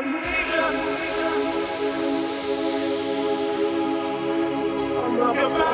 Your body.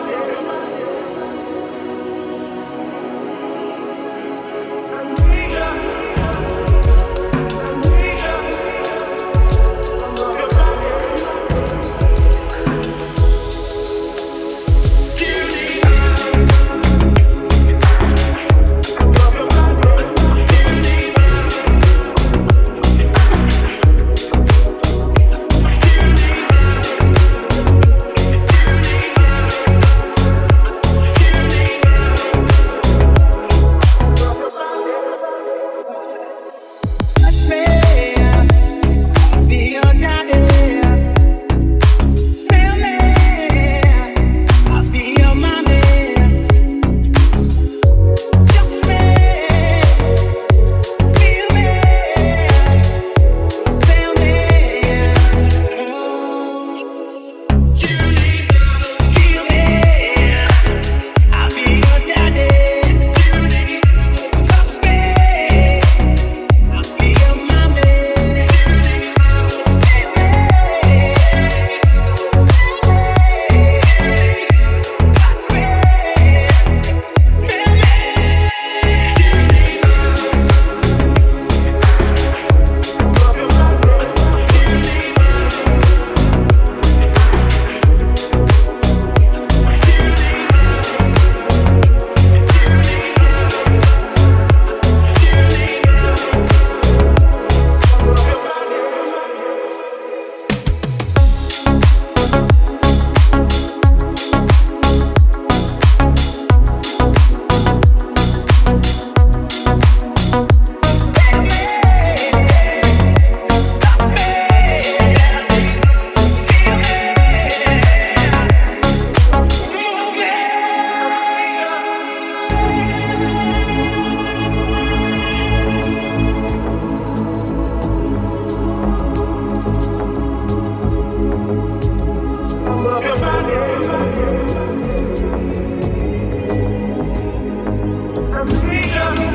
freedom.